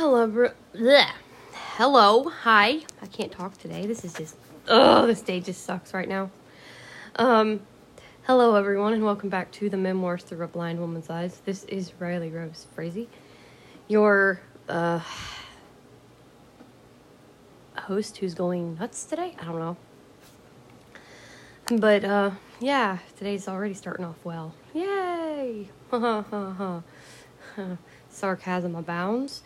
Hello, bro. Hello. Hi. I can't talk today. This is just. Oh, this day just sucks right now. Um, hello, everyone, and welcome back to the Memoirs Through a Blind Woman's Eyes. This is Riley Rose Frazee, your uh, host who's going nuts today. I don't know. But uh, yeah, today's already starting off well. Yay! Sarcasm abounds.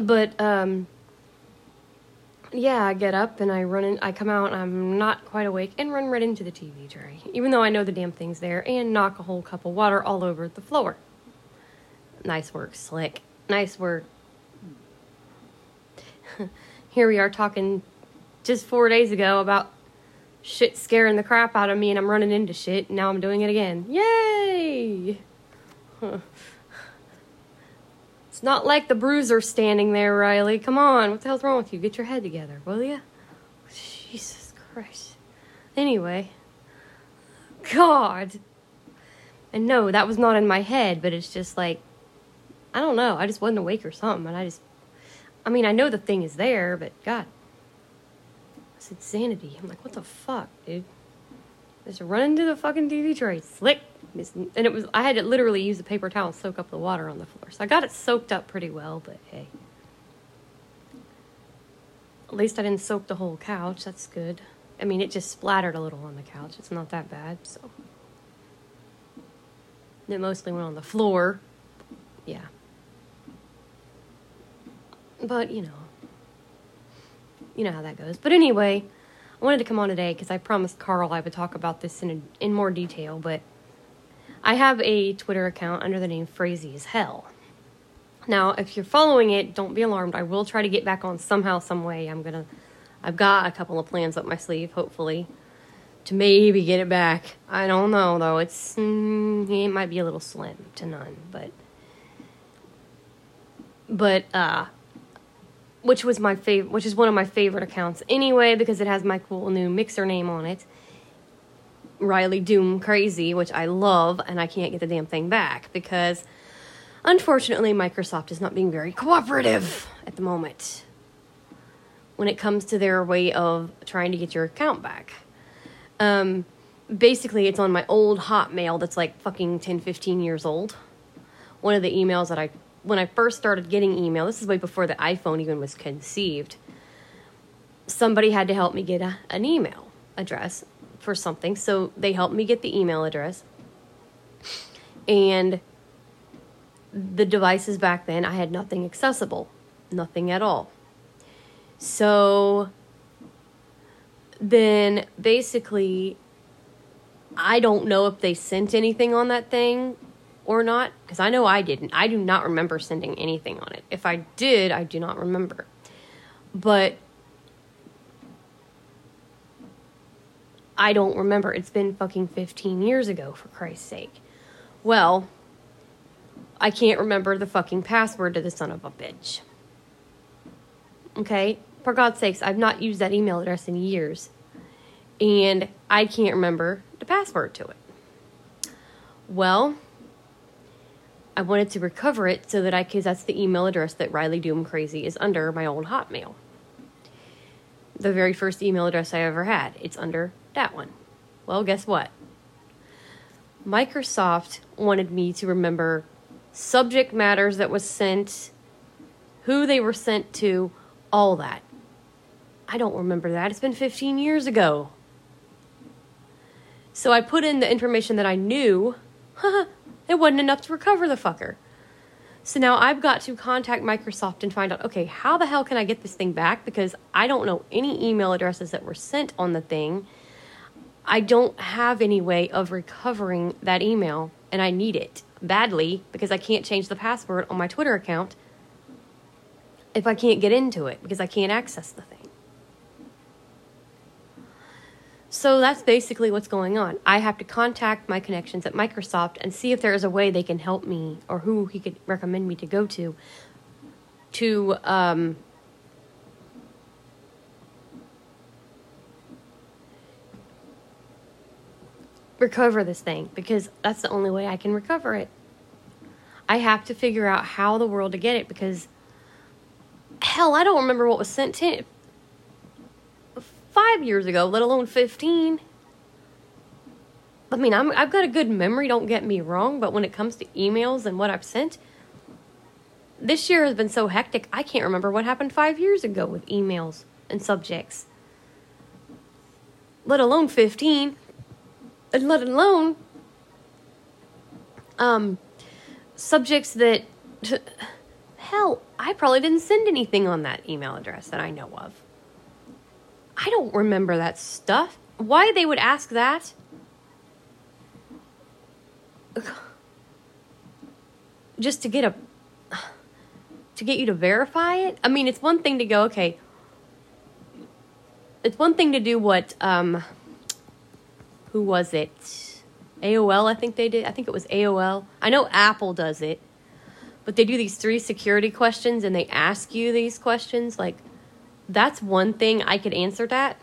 But um, yeah, I get up and I run in. I come out. I'm not quite awake and run right into the TV tray, even though I know the damn thing's there, and knock a whole cup of water all over the floor. Nice work, slick. Nice work. Here we are talking just four days ago about shit scaring the crap out of me, and I'm running into shit. And now I'm doing it again. Yay! Huh. It's not like the bruiser standing there, Riley. Come on, what the hell's wrong with you? Get your head together, will you? Jesus Christ. Anyway, God. And no, that was not in my head, but it's just like, I don't know. I just wasn't awake or something, and I just, I mean, I know the thing is there, but God, it's insanity. I'm like, what the fuck, dude? Just run into the fucking TV tray, slick. And it was, I had to literally use a paper towel and soak up the water on the floor. So I got it soaked up pretty well, but hey. At least I didn't soak the whole couch. That's good. I mean, it just splattered a little on the couch. It's not that bad, so. It mostly went on the floor. Yeah. But, you know. You know how that goes. But anyway, I wanted to come on today because I promised Carl I would talk about this in, a, in more detail, but I have a Twitter account under the name Frazee as Hell. Now, if you're following it, don't be alarmed. I will try to get back on somehow, some way. I'm gonna, I've got a couple of plans up my sleeve, hopefully, to maybe get it back. I don't know though. It's mm, it might be a little slim to none, but, but uh, which was my favorite, which is one of my favorite accounts anyway because it has my cool new mixer name on it. Riley Doom Crazy, which I love, and I can't get the damn thing back because unfortunately Microsoft is not being very cooperative at the moment when it comes to their way of trying to get your account back. Um, basically, it's on my old Hotmail that's like fucking 10, 15 years old. One of the emails that I, when I first started getting email, this is way before the iPhone even was conceived, somebody had to help me get a, an email address for something. So they helped me get the email address. And the devices back then, I had nothing accessible, nothing at all. So then basically, I don't know if they sent anything on that thing or not, because I know I didn't. I do not remember sending anything on it. If I did, I do not remember. But I don't remember. It's been fucking 15 years ago, for Christ's sake. Well, I can't remember the fucking password to the son of a bitch. Okay? For God's sakes, I've not used that email address in years. And I can't remember the password to it. Well, I wanted to recover it so that I, because that's the email address that Riley Doom Crazy is under my old Hotmail. The very first email address I ever had. It's under that one. Well, guess what? Microsoft wanted me to remember subject matters that was sent, who they were sent to, all that. I don't remember that. It's been 15 years ago. So I put in the information that I knew. it wasn't enough to recover the fucker. So now I've got to contact Microsoft and find out okay, how the hell can I get this thing back? Because I don't know any email addresses that were sent on the thing. I don't have any way of recovering that email, and I need it badly because I can't change the password on my Twitter account if I can't get into it because I can't access the thing. So that's basically what's going on. I have to contact my connections at Microsoft and see if there is a way they can help me or who he could recommend me to go to to um, recover this thing because that's the only way I can recover it. I have to figure out how the world to get it because hell, I don't remember what was sent to five years ago, let alone 15. I mean, I'm, I've got a good memory, don't get me wrong, but when it comes to emails and what I've sent, this year has been so hectic, I can't remember what happened five years ago with emails and subjects. Let alone 15, and let alone um, subjects that, hell, I probably didn't send anything on that email address that I know of. I don't remember that stuff. Why they would ask that? Just to get a to get you to verify it? I mean, it's one thing to go, okay. It's one thing to do what um who was it? AOL, I think they did. I think it was AOL. I know Apple does it. But they do these three security questions and they ask you these questions like that's one thing I could answer that.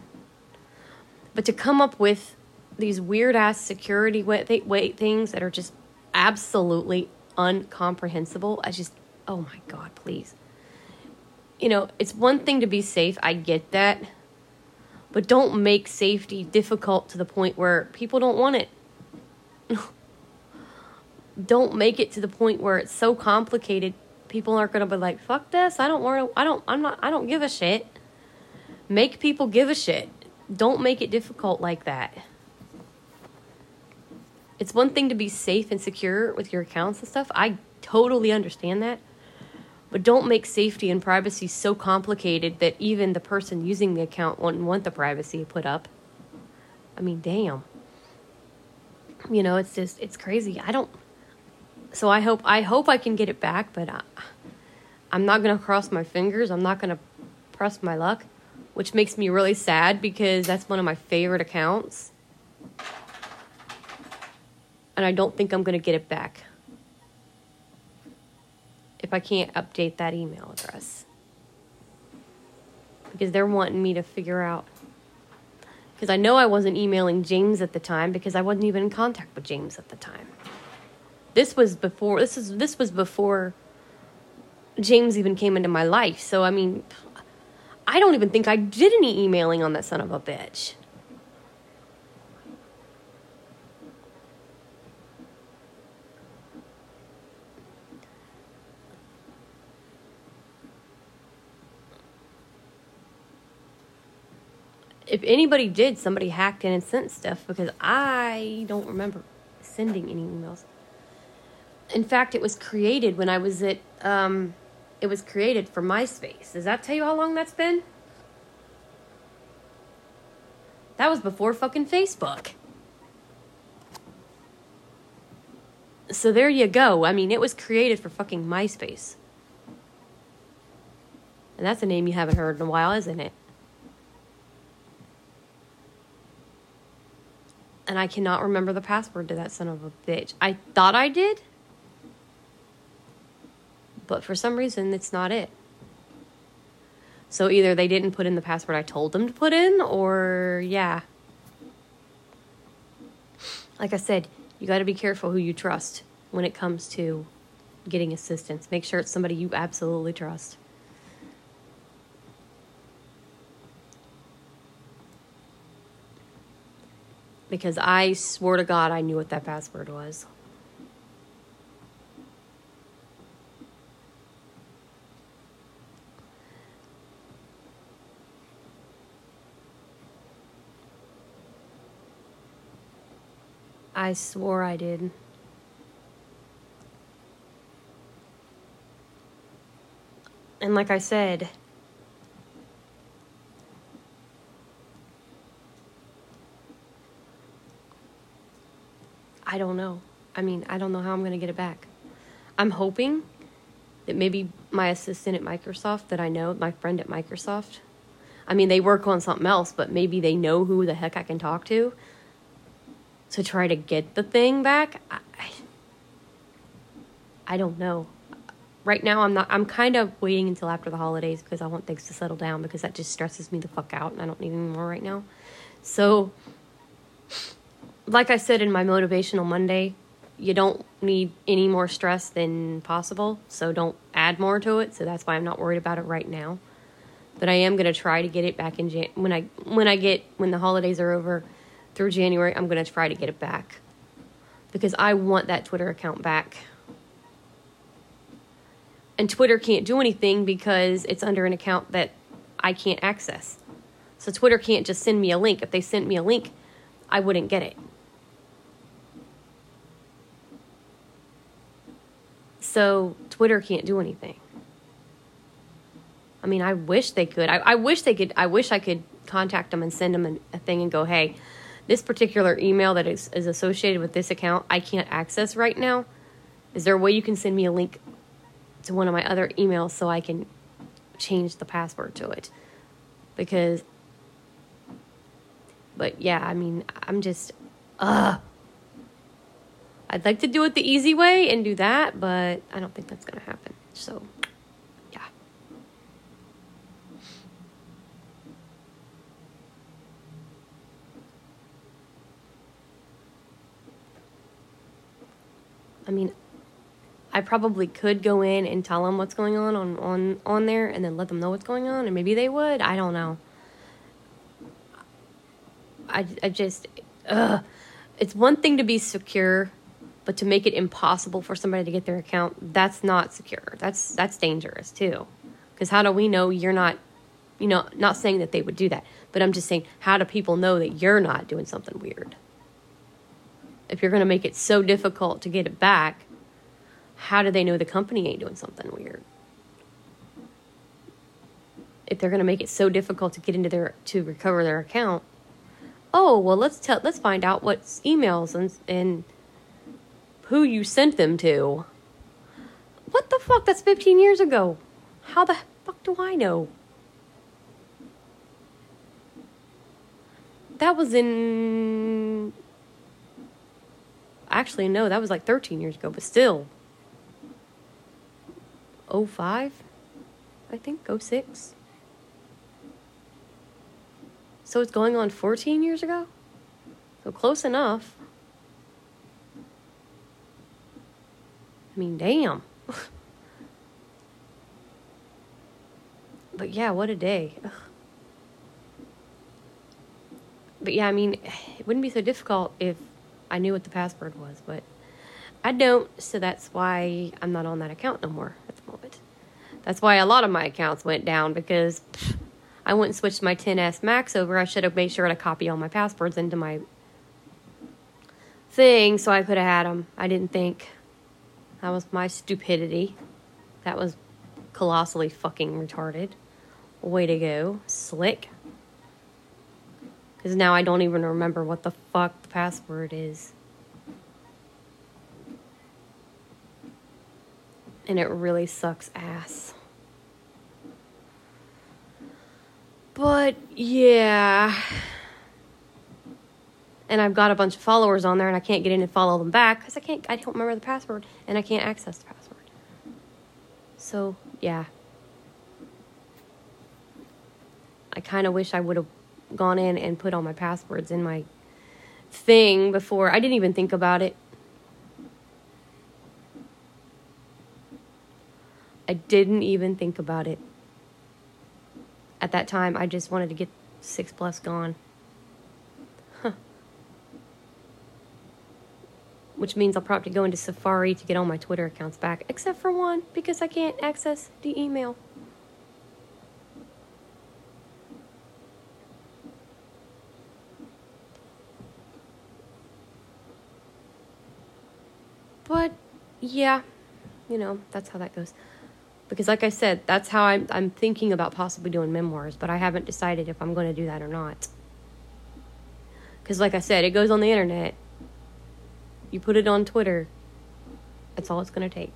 But to come up with these weird ass security wait things that are just absolutely uncomprehensible, I just oh my god, please. You know, it's one thing to be safe, I get that. But don't make safety difficult to the point where people don't want it. don't make it to the point where it's so complicated people aren't going to be like fuck this i don't want to i don't i'm not i don't give a shit. Make people give a shit. Don't make it difficult like that. It's one thing to be safe and secure with your accounts and stuff. I totally understand that but don't make safety and privacy so complicated that even the person using the account wouldn't want the privacy put up. I mean damn. You know it's just it's crazy. I don't so i hope i hope i can get it back but I, i'm not to cross my fingers. I'm not to press my luck which makes me really sad because that's one of my favorite accounts. And i don't think i'm going to get it back if i can't update that email address because they're wanting me to figure out because I know I wasn't emailing James at the time because I wasn't even in contact with James at the time. This was before this is this was before James even came into my life. So I mean, I don't even think I did any emailing on that son of a bitch. If anybody did, somebody hacked in and sent stuff because I don't remember sending any emails. In fact, it was created when I was at, um, it was created for MySpace. Does that tell you how long that's been? That was before fucking Facebook. So there you go. I mean, it was created for fucking MySpace. And that's a name you haven't heard in a while, isn't it? And I cannot remember the password to that son of a bitch. I thought I did, but for some reason, it's not it. So either they didn't put in the password I told them to put in, or yeah. Like I said, you got to be careful who you trust when it comes to getting assistance. Make sure it's somebody you absolutely trust. Because I swore to God I knew what that password was. I swore I did. And like I said, I don't know. I mean, I don't know how I'm going to get it back. I'm hoping that maybe my assistant at Microsoft that I know, my friend at Microsoft, I mean, they work on something else, but maybe they know who the heck I can talk to to try to get the thing back. I, I don't know. Right now, I'm not. I'm kind of waiting until after the holidays because I want things to settle down because that just stresses me the fuck out, and I don't need any more right now. So like I said in my motivational Monday you don't need any more stress than possible, so don't add more to it. So that's why I'm not worried about it right now. But I am going to try to get it back in Jan- when I when I get when the holidays are over through January. I'm going to try to get it back because I want that Twitter account back. And Twitter can't do anything because it's under an account that I can't access. So Twitter can't just send me a link. If they sent me a link, I wouldn't get it. So Twitter can't do anything. I mean, I wish they could. I, I wish they could. I wish I could contact them and send them a, a thing and go, hey, this particular email that is, is associated with this account, I can't access right now. Is there a way you can send me a link to one of my other emails so I can change the password to it? Because, but yeah, I mean, I'm just, uh, I'd like to do it the easy way and do that, but I don't think that's going to happen. So, yeah. I mean, I probably could go in and tell them what's going on on on on there and then let them know what's going on and maybe they would. I don't know. I I just uh it's one thing to be secure, but to make it impossible for somebody to get their account, that's not secure. That's that's dangerous too. Cuz how do we know you're not you know, not saying that they would do that, but I'm just saying how do people know that you're not doing something weird? If you're going to make it so difficult to get it back, how do they know the company ain't doing something weird? If they're going to make it so difficult to get into their to recover their account, oh well, let's tell let's find out what emails and and who you sent them to. What the fuck? That's 15 years ago. How the fuck do I know? That was in actually no that was like 13 years ago but still 05 i think 06 so it's going on 14 years ago so close enough i mean damn but yeah what a day Ugh. but yeah i mean it wouldn't be so difficult if I knew what the password was, but I don't, so that's why I'm not on that account no more at the moment. That's why a lot of my accounts went down because pff, I went and switched my XS Max over. I should have made sure to copy all my passwords into my thing so I could have had them. I didn't think. That was my stupidity. That was colossally fucking retarded. Way to go. Slick. Because now I don't even remember what the fuck the password is. And it really sucks ass. But yeah. And I've got a bunch of followers on there and I can't get in and follow them back because I can't I don't remember the password and I can't access the password. So yeah. I kinda wish I would have gone in and put all my passwords in my thing before. I didn't even think about it. I didn't even think about it. At that time, I just wanted to get six plus gone. Huh. Which means I'll probably go into Safari to get all my Twitter accounts back, except for one because I can't access the email. But yeah, you know, that's how that goes. Because like I said, that's how I'm I'm thinking about possibly doing memoirs, but I haven't decided if I'm going to do that or not. Cuz like I said, it goes on the internet. You put it on Twitter. That's all it's going to take.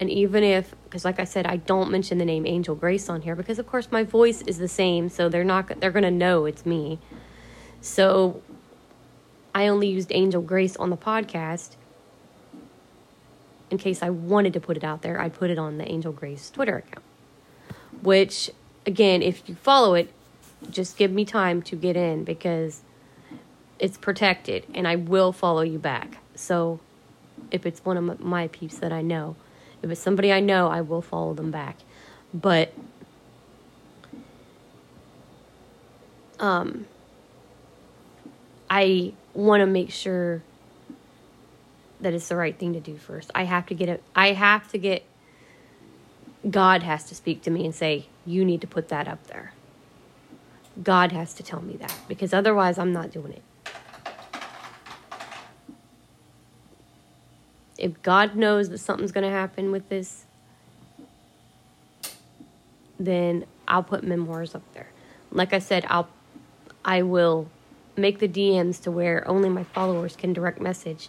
And even if cuz like I said, I don't mention the name Angel Grace on here because of course my voice is the same, so they're not they're to know it's me. So I only used Angel Grace on the podcast in case I wanted to put it out there, I'd put it on the Angel Grace Twitter account. Which, again, if you follow it, just give me time to get in because it's protected and I will follow you back. So if it's one of my peeps that I know. If it's somebody I know, I will follow them back. But um I want to make sure that it's the right thing to do first. I have to get it I have to get God has to speak to me and say, "You need to put that up there." God has to tell me that because otherwise I'm not doing it. If God knows that something's going to happen with this, then I'll put memoirs up there. Like I said, I'll I will make the DMs to where only my followers can direct message,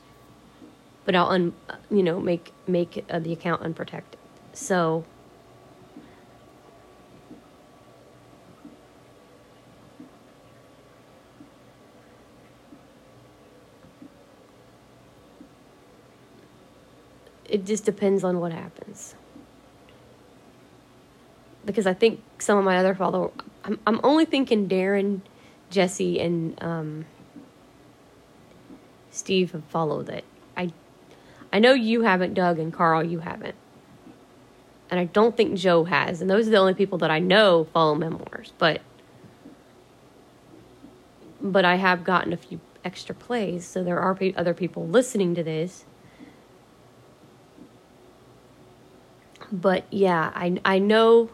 but I'll un, you know make make uh, the account unprotected. So it just depends on what happens. Because I think some of my other followers, I'm, I'm only thinking Darren, Jesse, and um, Steve have followed it. I, I know you haven't, Doug, and Carl, you haven't. And I don't think Joe has. And those are the only people that I know follow memoirs. But, but I have gotten a few extra plays, so there are other people listening to this but yeah, I I know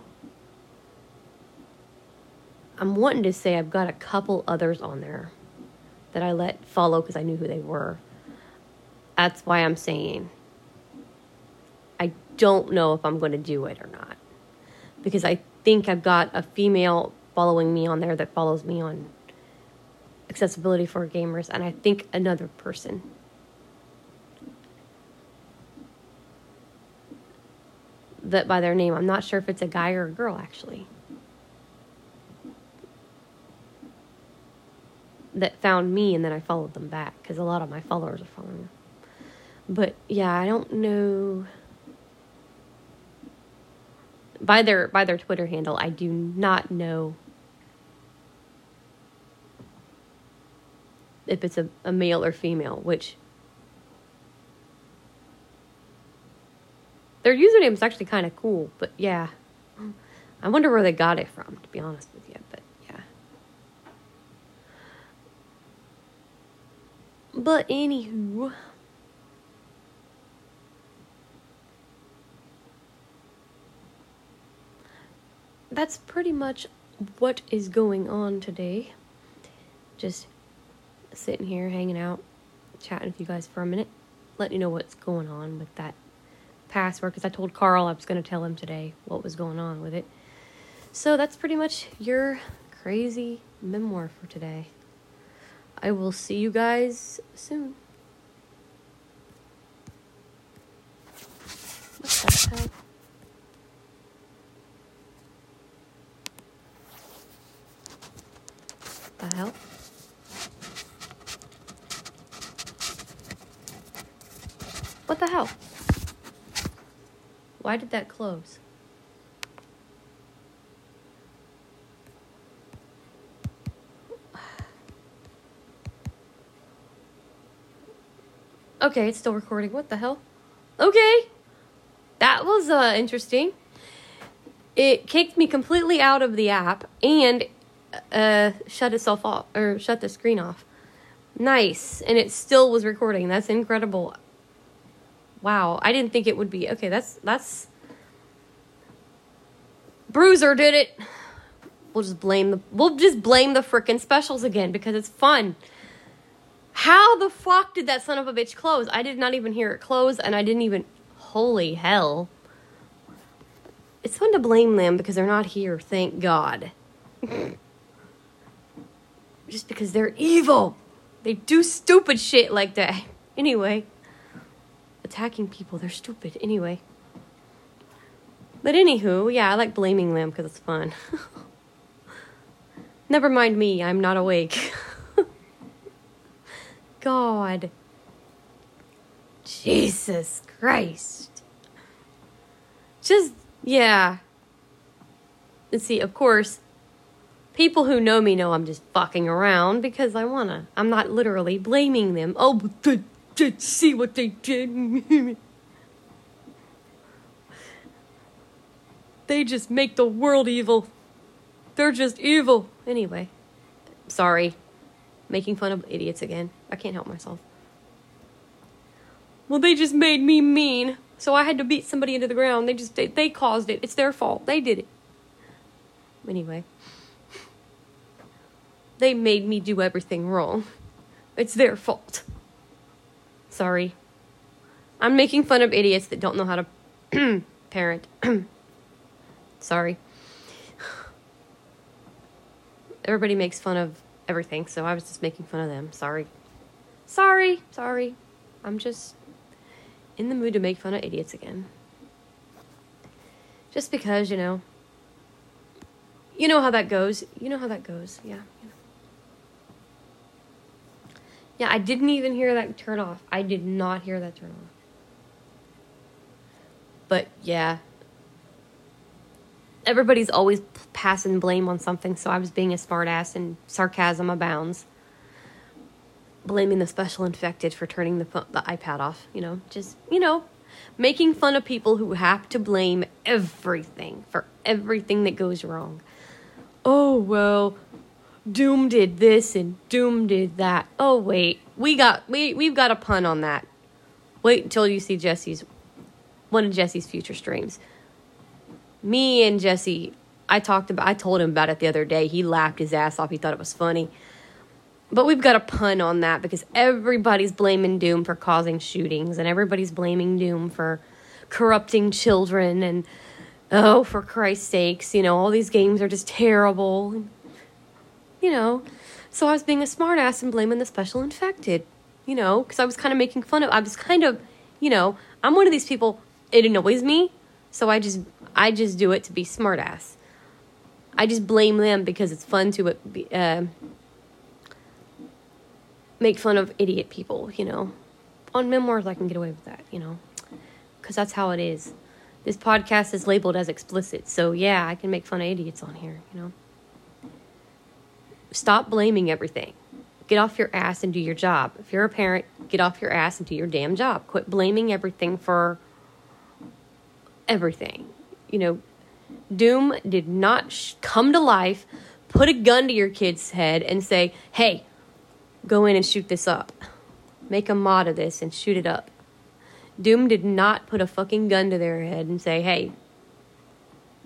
I'm wanting to say I've got a couple others on there that I let follow because I knew who they were. That's why I'm saying I don't know if I'm going to do it or not. Because I think I've got a female following me on there that follows me on accessibility for gamers, and I think another person that by their name. I'm not sure if it's a guy or a girl actually. That found me and then I followed them back because a lot of my followers are following them. But yeah, I don't know by their by their Twitter handle. I do not know if it's a, a male or female, which Their username is actually kind of cool, but yeah. I wonder where they got it from, to be honest with you, but yeah. But anywho. That's pretty much what is going on today. Just sitting here, hanging out, chatting with you guys for a minute, letting you know what's going on with that password because I told Carl I was going to tell him today what was going on with it. So that's pretty much your crazy memoir for today. I will see you guys soon. What the hell? The hell? What the hell? Why did that close? Okay, it's still recording. What the hell? Okay. That was uh interesting. It kicked me completely out of the app and uh shut itself off or shut the screen off. Nice. And it still was recording. That's incredible. Wow, I didn't think it would be. Okay, that's that's Bruiser did it. We'll just blame the we'll just blame the frickin' specials again because it's fun. How the fuck did that son of a bitch close? I did not even hear it close and I didn't even holy hell. It's fun to blame them because they're not here, thank God. just because they're evil. They do stupid shit like that. Anyway attacking people. They're stupid anyway. But anywho, yeah, I like blaming them because it's fun. Never mind me, I'm not awake. God. Jesus Christ. Just, yeah. And see, of course, people who know me know I'm just fucking around because I wanna. I'm not literally blaming them. Oh, but did see what they did. they just make the world evil. They're just evil. Anyway, sorry. Making fun of idiots again. I can't help myself. Well, they just made me mean, so I had to beat somebody into the ground. They just they, they caused it. It's their fault. They did it. Anyway, they made me do everything wrong. It's their fault. Sorry. I'm making fun of idiots that don't know how to parent. Sorry. Everybody makes fun of everything, so I was just making fun of them. Sorry. Sorry. Sorry. I'm just in the mood to make fun of idiots again. Just because, you know. You know how that goes. You know how that goes. Yeah. You know. Yeah, I didn't even hear that turn off. I did not hear that turn off. But yeah. Everybody's always passing blame on something, so I was being a smartass and sarcasm abounds. Blaming the special infected for turning the, the iPad off, you know, just, you know, making fun of people who have to blame everything for everything that goes wrong. Oh, well, Doom did this and Doom did that. Oh wait, we got we we've got a pun on that. Wait until you see Jesse's one of Jesse's future streams. Me and Jesse, I talked about I told him about it the other day. He laughed his ass off. He thought it was funny. But we've got a pun on that because everybody's blaming Doom for causing shootings and everybody's blaming Doom for corrupting children and oh for Christ's sakes, you know, all these games are just terrible you know. So I was being a smartass and blaming the special infected, you know, because I was kind of making fun of. I was kind of, you know, I'm one of these people. It annoys me, so I just I just do it to be smartass. I just blame them because it's fun to uh, make fun of idiot people, you know. On memoirs, I can get away with that, you know, because that's how it is. This podcast is labeled as explicit, so yeah, I can make fun of idiots on here, you know. Stop blaming everything. Get off your ass and do your job. If you're a parent, get off your ass and do your damn job. Quit blaming everything for everything. You know, Doom did not sh- come to life, put a gun to your kid's head, and say, hey, go in and shoot this up. Make a mod of this and shoot it up. Doom did not put a fucking gun to their head and say, hey,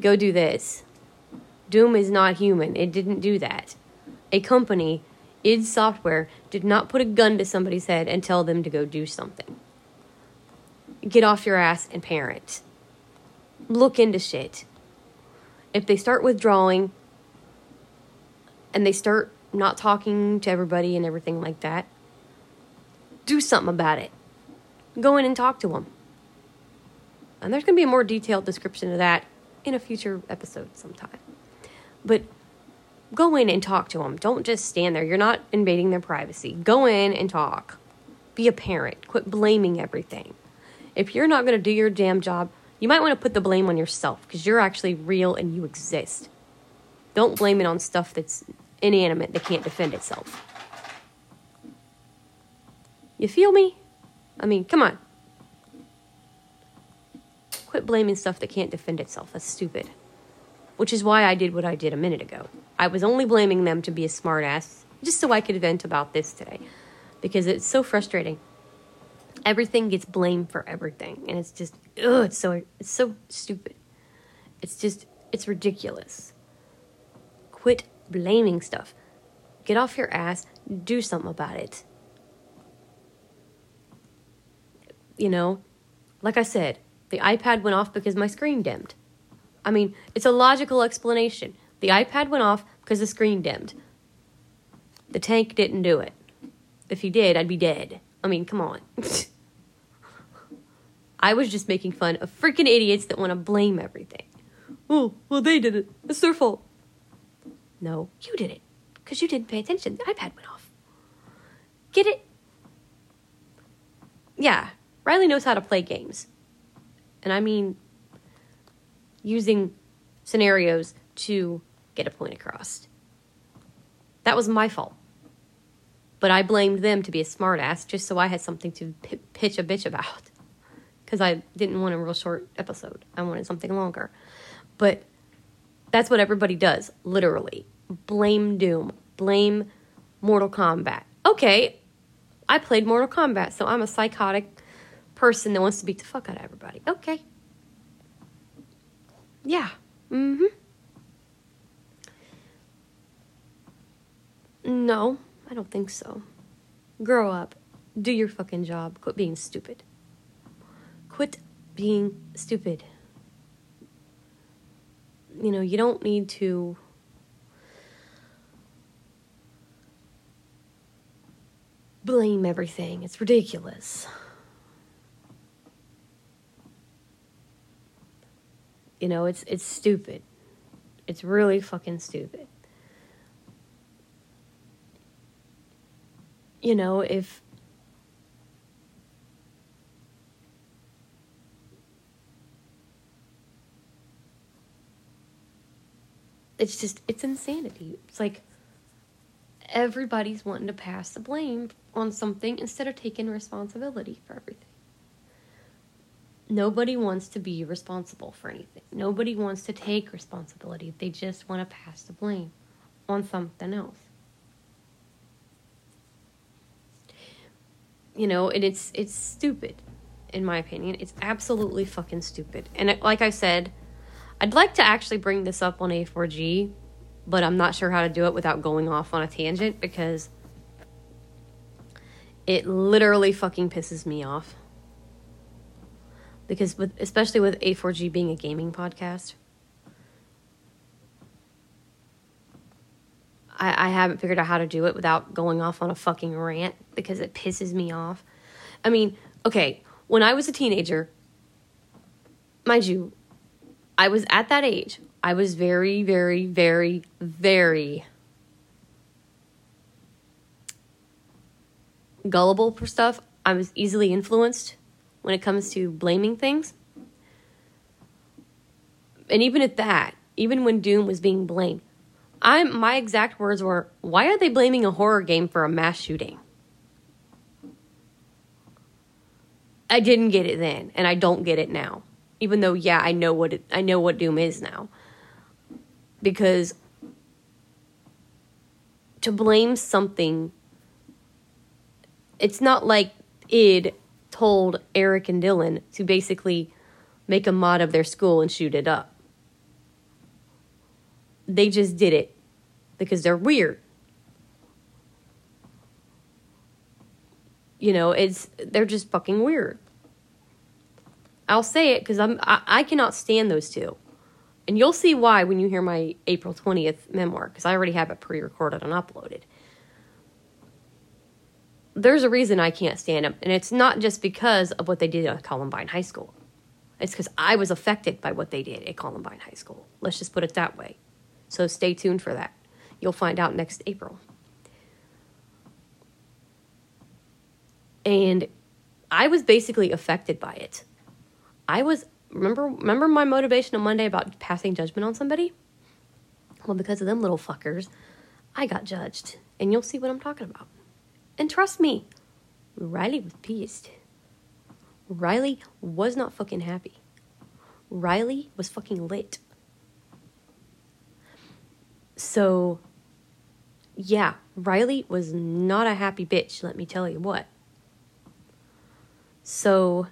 go do this. Doom is not human. It didn't do that a company, id Software, did not put a gun to somebody's head and tell them to go do something. Get off your ass and parent. Look into shit. If they start withdrawing and they start not talking to everybody and everything like that, do something about it. Go in and talk to them. And there's going to be a more detailed description of that in a future episode sometime. But go in and talk to them. Don't just stand there. You're not invading their privacy. Go in and talk. Be a parent. Quit blaming everything. If you're not going to do your damn job, you might want to put the blame on yourself because you're actually real and you exist. Don't blame it on stuff that's inanimate that can't defend itself. You feel me? I mean, come on. Quit blaming stuff that can't defend itself. That's stupid which is why I did what I did a minute ago. I was only blaming them to be a smartass, just so I could vent about this today, because it's so frustrating. Everything gets blamed for everything, and it's just, ugh, it's so, it's so stupid. It's just, it's ridiculous. Quit blaming stuff. Get off your ass, do something about it. You know, like I said, the iPad went off because my screen dimmed. I mean, it's a logical explanation. The iPad went off because the screen dimmed. The tank didn't do it. If he did, I'd be dead. I mean, come on. I was just making fun of freaking idiots that want to blame everything. Oh, well, they did it. It's their fault. No, you did it. Because you didn't pay attention. The iPad went off. Get it? Yeah, Riley knows how to play games. And I mean, using scenarios to get a point across. That was my fault. But I blamed them to be a smartass just so I had something to p- pitch a bitch about. Because I didn't want a real short episode. I wanted something longer. But that's what everybody does, literally. Blame Doom. Blame Mortal Kombat. Okay, I played Mortal Kombat, so I'm a psychotic person that wants to beat the fuck out of everybody. Okay. Yeah. Mm hmm. No, I don't think so. Grow up. Do your fucking job. Quit being stupid. Quit being stupid. You know, you don't need to. Blame everything. It's ridiculous. You know, it's it's stupid. It's really fucking stupid. You know, if it's just it's insanity. It's like everybody's wanting to pass the blame on something instead of taking responsibility for everything. Nobody wants to be responsible for anything. Nobody wants to take responsibility. They just want to pass the blame on something else. You know, and it's it's stupid in my opinion. It's absolutely fucking stupid. And it, like I said, I'd like to actually bring this up on A4G, but I'm not sure how to do it without going off on a tangent because it literally fucking pisses me off because with especially with A4G being a gaming podcast, I, I haven't figured out how to do it without going off on a fucking rant because it pisses me off. I mean, okay, when I was a teenager, mind you, I was at that age. I was very, very, very, very gullible for stuff. I was easily influenced when it comes to blaming things. And even at that, even when Doom was being blamed, I my exact words were, "Why are they blaming a horror game for a mass shooting?" I didn't get it then, and I don't get it now. Even though, yeah, I know what it, I know what Doom is now, because to blame something, it's not like id told Eric and Dylan to basically make a mod of their school and shoot it up. They just did it because they're weird. You know, it's they're just fucking weird. I'll say it because I'm I, I cannot stand those two, and you'll see why when you hear my April twentieth memoir because I already have it pre-recorded and uploaded there's a reason I can't stand them. And it's not just because of what they did at Columbine High School. It's because I was affected by what they did at Columbine High School. Let's just put it that way. So stay tuned for that. You'll find out next April. And I was basically affected by it. I was remember remember my motivational Monday about passing judgment on somebody? Well, because of them little fuckers, I got judged. And you'll see what I'm talking about. And trust me, Riley was pissed. Riley was not fucking happy. Riley was fucking lit. So, yeah, Riley was not a happy bitch, let me tell you what. So,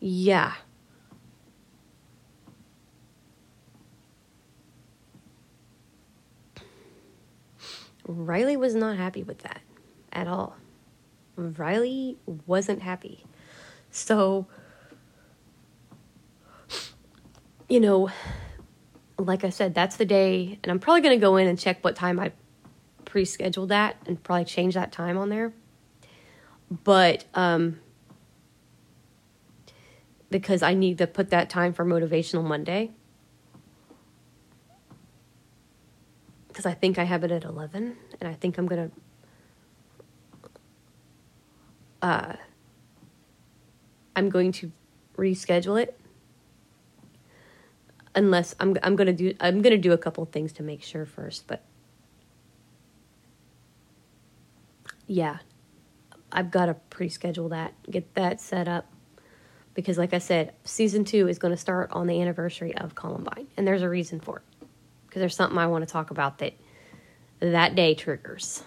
yeah. Riley was not happy with that at all. Riley wasn't happy. So, you know, like I said, that's the day, and I'm probably going to go in and check what time I pre scheduled that and probably change that time on there. But, um, because I need to put that time for Motivational Monday. Because I think I have it at 11, and I think I'm going to uh, I'm going to reschedule it unless I'm I'm gonna do I'm gonna do a couple things to make sure first, but yeah, I've got to pre schedule that, get that set up. Because, like I said, season two is going to start on the anniversary of Columbine. And there's a reason for it. Because there's something I want to talk about that that day triggers.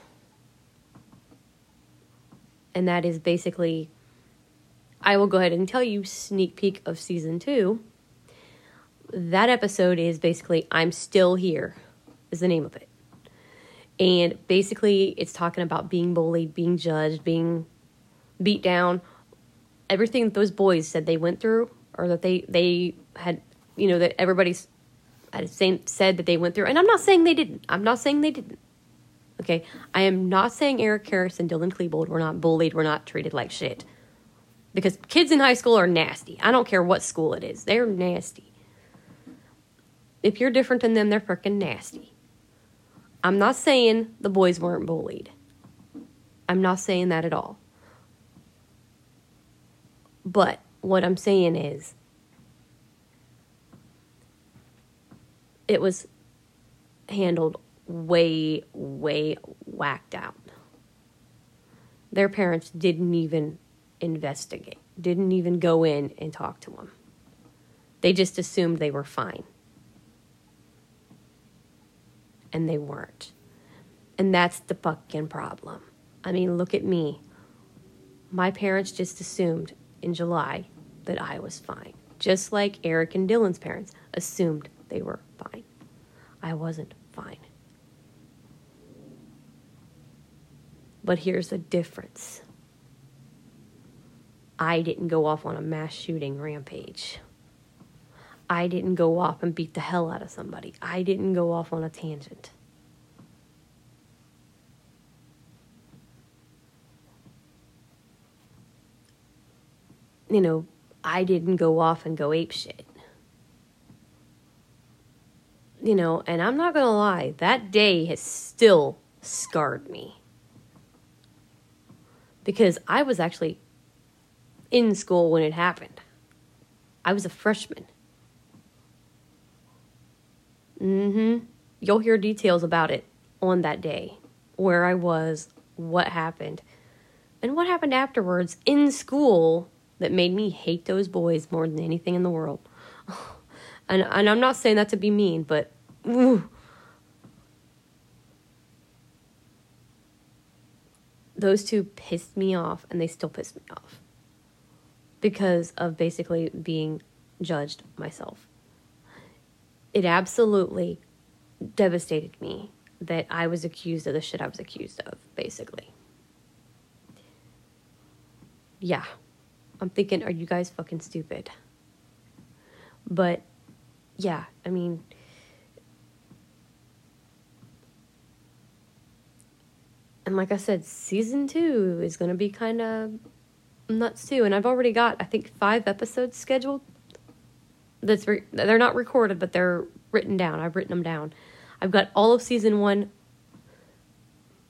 And that is basically, I will go ahead and tell you sneak peek of season two. That episode is basically I'm Still Here, is the name of it. And basically, it's talking about being bullied, being judged, being beat down, everything that those boys said they went through, or that they they had, you know, that everybody's had said that they went through. And I'm not saying they didn't. I'm not saying they didn't. Okay, I am not saying Eric Harris and Dylan Klebold were not bullied, were not treated like shit. Because kids in high school are nasty. I don't care what school it is, they're nasty. If you're different than them, they're freaking nasty. I'm not saying the boys weren't bullied. I'm not saying that at all. But what I'm saying is, it was handled way, way whacked out. Their parents didn't even investigate, didn't even go in and talk to them. They just assumed they were fine. And they weren't. And that's the fucking problem. I mean, look at me. My parents just assumed in July that I was fine, just like Eric and Dylan's parents assumed they were fine. I wasn't fine. But here's the difference I didn't go off on a mass shooting rampage. I didn't go off and beat the hell out of somebody. I didn't go off on a tangent. You know, I didn't go off and go ape shit. You know, and I'm not gonna lie, that day has still scarred me because I was actually in school when it happened. I was a freshman. Mm-hmm. You'll hear details about it on that day, where I was, what happened, and what happened afterwards in school that made me hate those boys more than anything in the world. and and I'm not saying that to be mean, but ooh, those two pissed me off and they still piss me off because of basically being judged myself. It absolutely devastated me that I was accused of the shit I was accused of, basically. Yeah. I'm thinking, are you guys fucking stupid? But yeah, I mean, and like I said, season two is going to be kind of nuts too. And I've already got, I think, five episodes scheduled. That's re- they're not recorded, but they're written down. I've written them down. I've got all of season one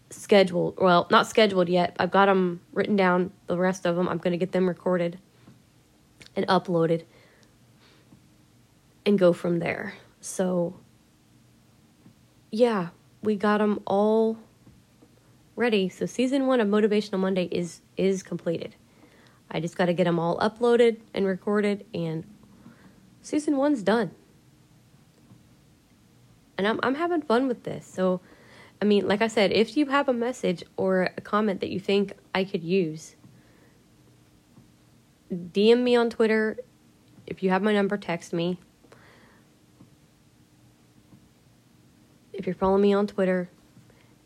scheduled. Well, not scheduled yet. I've got them written down. The rest of them, I'm going to get them recorded and uploaded and go from there. So, yeah, we got them all ready. So season one of Motivational Monday is is completed. I just got to get them all uploaded and recorded, and season one's done. And I'm I'm having fun with this. So, I mean, like I said, if you have a message or a comment that you think I could use, DM me on Twitter. If you have my number, text me. If you're following me on Twitter,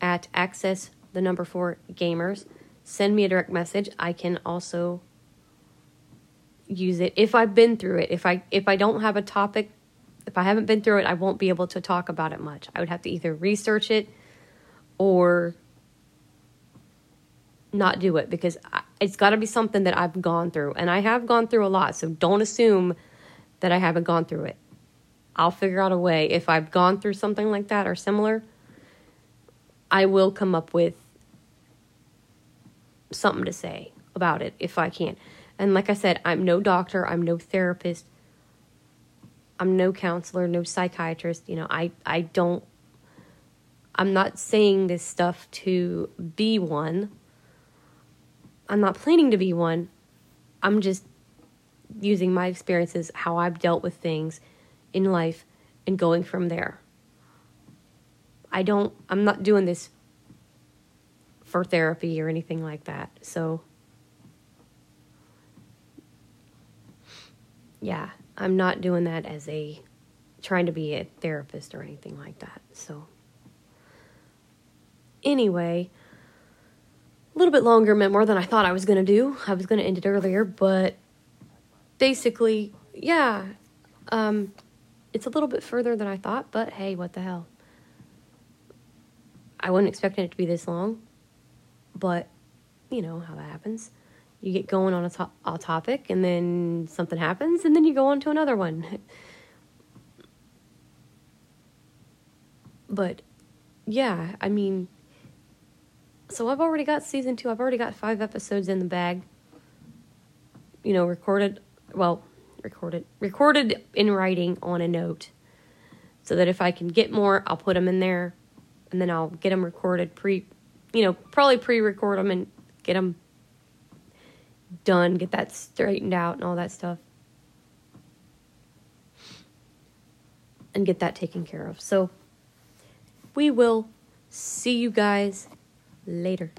at access the number four gamers. Send me a direct message. I can also use it if I've been through it. If I if I don't have a topic, if I haven't been through it, I won't be able to talk about it much. I would have to either research it or not do it because it's got to be something that I've gone through and I have gone through a lot. So don't assume that I haven't gone through it. I'll figure out a way if I've gone through something like that or similar. I will come up with something to say about it if I can. And like I said, I'm no doctor, I'm no therapist, I'm no counselor, no psychiatrist. You know, I, I don't, I'm not saying this stuff to be one. I'm not planning to be one. I'm just using my experiences, how I've dealt with things in life, and going from there. I don't, I'm not doing this for therapy or anything like that. So, yeah, I'm not doing that as a trying to be a therapist or anything like that. So, anyway, a little bit longer more than I thought I was going to do. I was going to end it earlier, but basically, yeah, um, it's a little bit further than I thought, but hey, what the hell? I wasn't expecting it to be this long, but you know how that happens. You get going on a, to- a topic, and then something happens, and then you go on to another one. but yeah, I mean, so I've already got season two. I've already got five episodes in the bag. You know, recorded. Well, recorded recorded in writing on a note, so that if I can get more, I'll put them in there, and then I'll get them recorded pre. You know, probably pre-record them and get them done. Get that straightened out and all that stuff. And get that taken care of. So we will see you guys later.